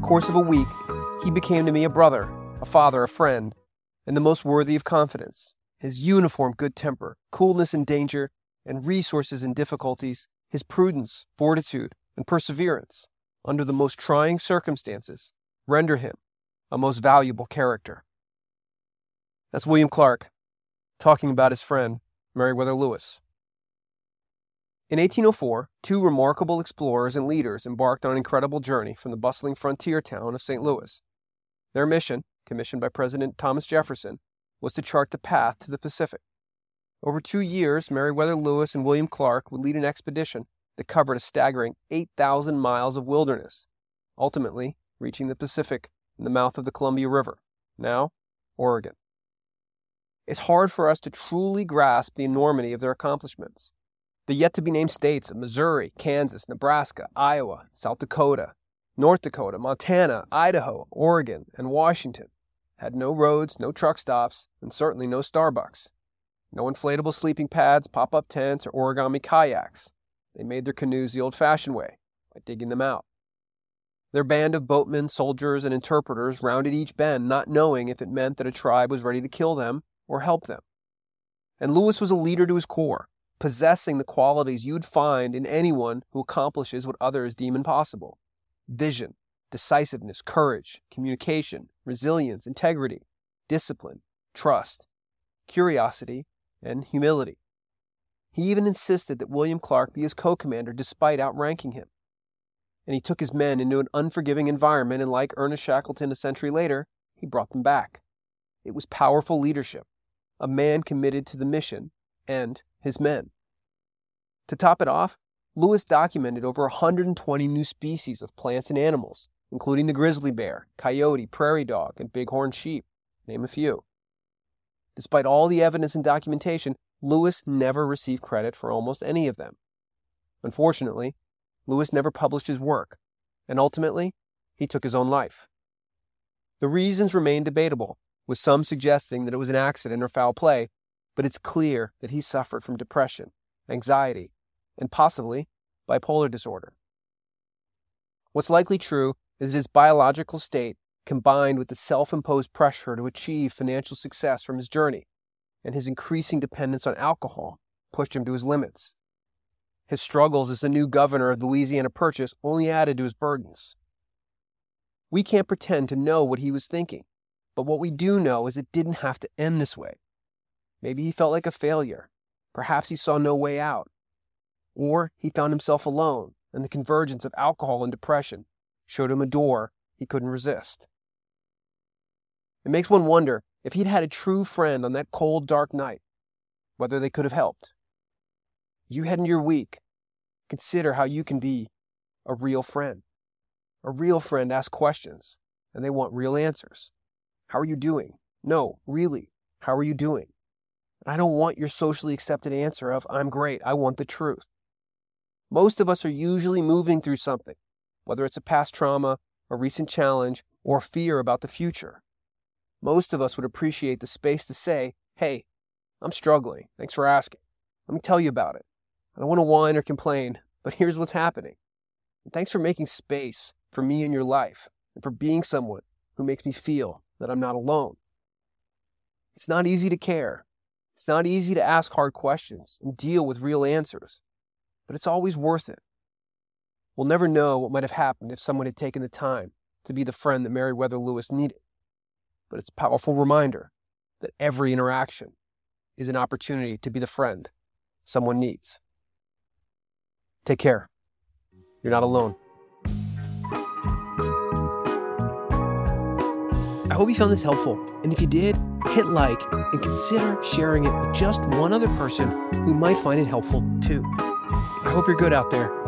course of a week, he became to me a brother, a father, a friend, and the most worthy of confidence. His uniform good temper, coolness in danger, and resources in difficulties, his prudence, fortitude, and perseverance under the most trying circumstances render him a most valuable character. That's William Clark talking about his friend, Meriwether Lewis. In 1804, two remarkable explorers and leaders embarked on an incredible journey from the bustling frontier town of St. Louis. Their mission, commissioned by President Thomas Jefferson, was to chart the path to the Pacific. Over two years, Meriwether Lewis and William Clark would lead an expedition that covered a staggering 8,000 miles of wilderness, ultimately reaching the Pacific in the mouth of the Columbia River, now Oregon. It's hard for us to truly grasp the enormity of their accomplishments. The yet to be named states of Missouri, Kansas, Nebraska, Iowa, South Dakota, North Dakota, Montana, Idaho, Oregon, and Washington had no roads, no truck stops, and certainly no Starbucks. No inflatable sleeping pads, pop up tents, or origami kayaks. They made their canoes the old fashioned way, by digging them out. Their band of boatmen, soldiers, and interpreters rounded each bend, not knowing if it meant that a tribe was ready to kill them or help them. And Lewis was a leader to his core, possessing the qualities you'd find in anyone who accomplishes what others deem impossible vision, decisiveness, courage, communication, resilience, integrity, discipline, trust, curiosity, and humility. He even insisted that William Clark be his co commander despite outranking him. And he took his men into an unforgiving environment, and like Ernest Shackleton a century later, he brought them back. It was powerful leadership, a man committed to the mission and his men. To top it off, Lewis documented over 120 new species of plants and animals, including the grizzly bear, coyote, prairie dog, and bighorn sheep, name a few. Despite all the evidence and documentation, Lewis never received credit for almost any of them. Unfortunately, Lewis never published his work, and ultimately, he took his own life. The reasons remain debatable, with some suggesting that it was an accident or foul play, but it's clear that he suffered from depression, anxiety, and possibly bipolar disorder. What's likely true is that his biological state, combined with the self imposed pressure to achieve financial success from his journey, and his increasing dependence on alcohol, pushed him to his limits. His struggles as the new governor of the Louisiana Purchase only added to his burdens. We can't pretend to know what he was thinking, but what we do know is it didn't have to end this way. Maybe he felt like a failure. Perhaps he saw no way out. Or he found himself alone, and the convergence of alcohol and depression showed him a door he couldn't resist. It makes one wonder if he'd had a true friend on that cold, dark night, whether they could have helped. You head your week, consider how you can be a real friend. A real friend asks questions, and they want real answers. How are you doing? No, really, how are you doing? I don't want your socially accepted answer of, I'm great. I want the truth. Most of us are usually moving through something, whether it's a past trauma, a recent challenge, or fear about the future. Most of us would appreciate the space to say, Hey, I'm struggling. Thanks for asking. Let me tell you about it. I don't want to whine or complain, but here's what's happening. And thanks for making space for me in your life and for being someone who makes me feel that I'm not alone. It's not easy to care. It's not easy to ask hard questions and deal with real answers, but it's always worth it. We'll never know what might have happened if someone had taken the time to be the friend that Meriwether Lewis needed, but it's a powerful reminder that every interaction is an opportunity to be the friend someone needs. Take care. You're not alone. I hope you found this helpful. And if you did, hit like and consider sharing it with just one other person who might find it helpful too. I hope you're good out there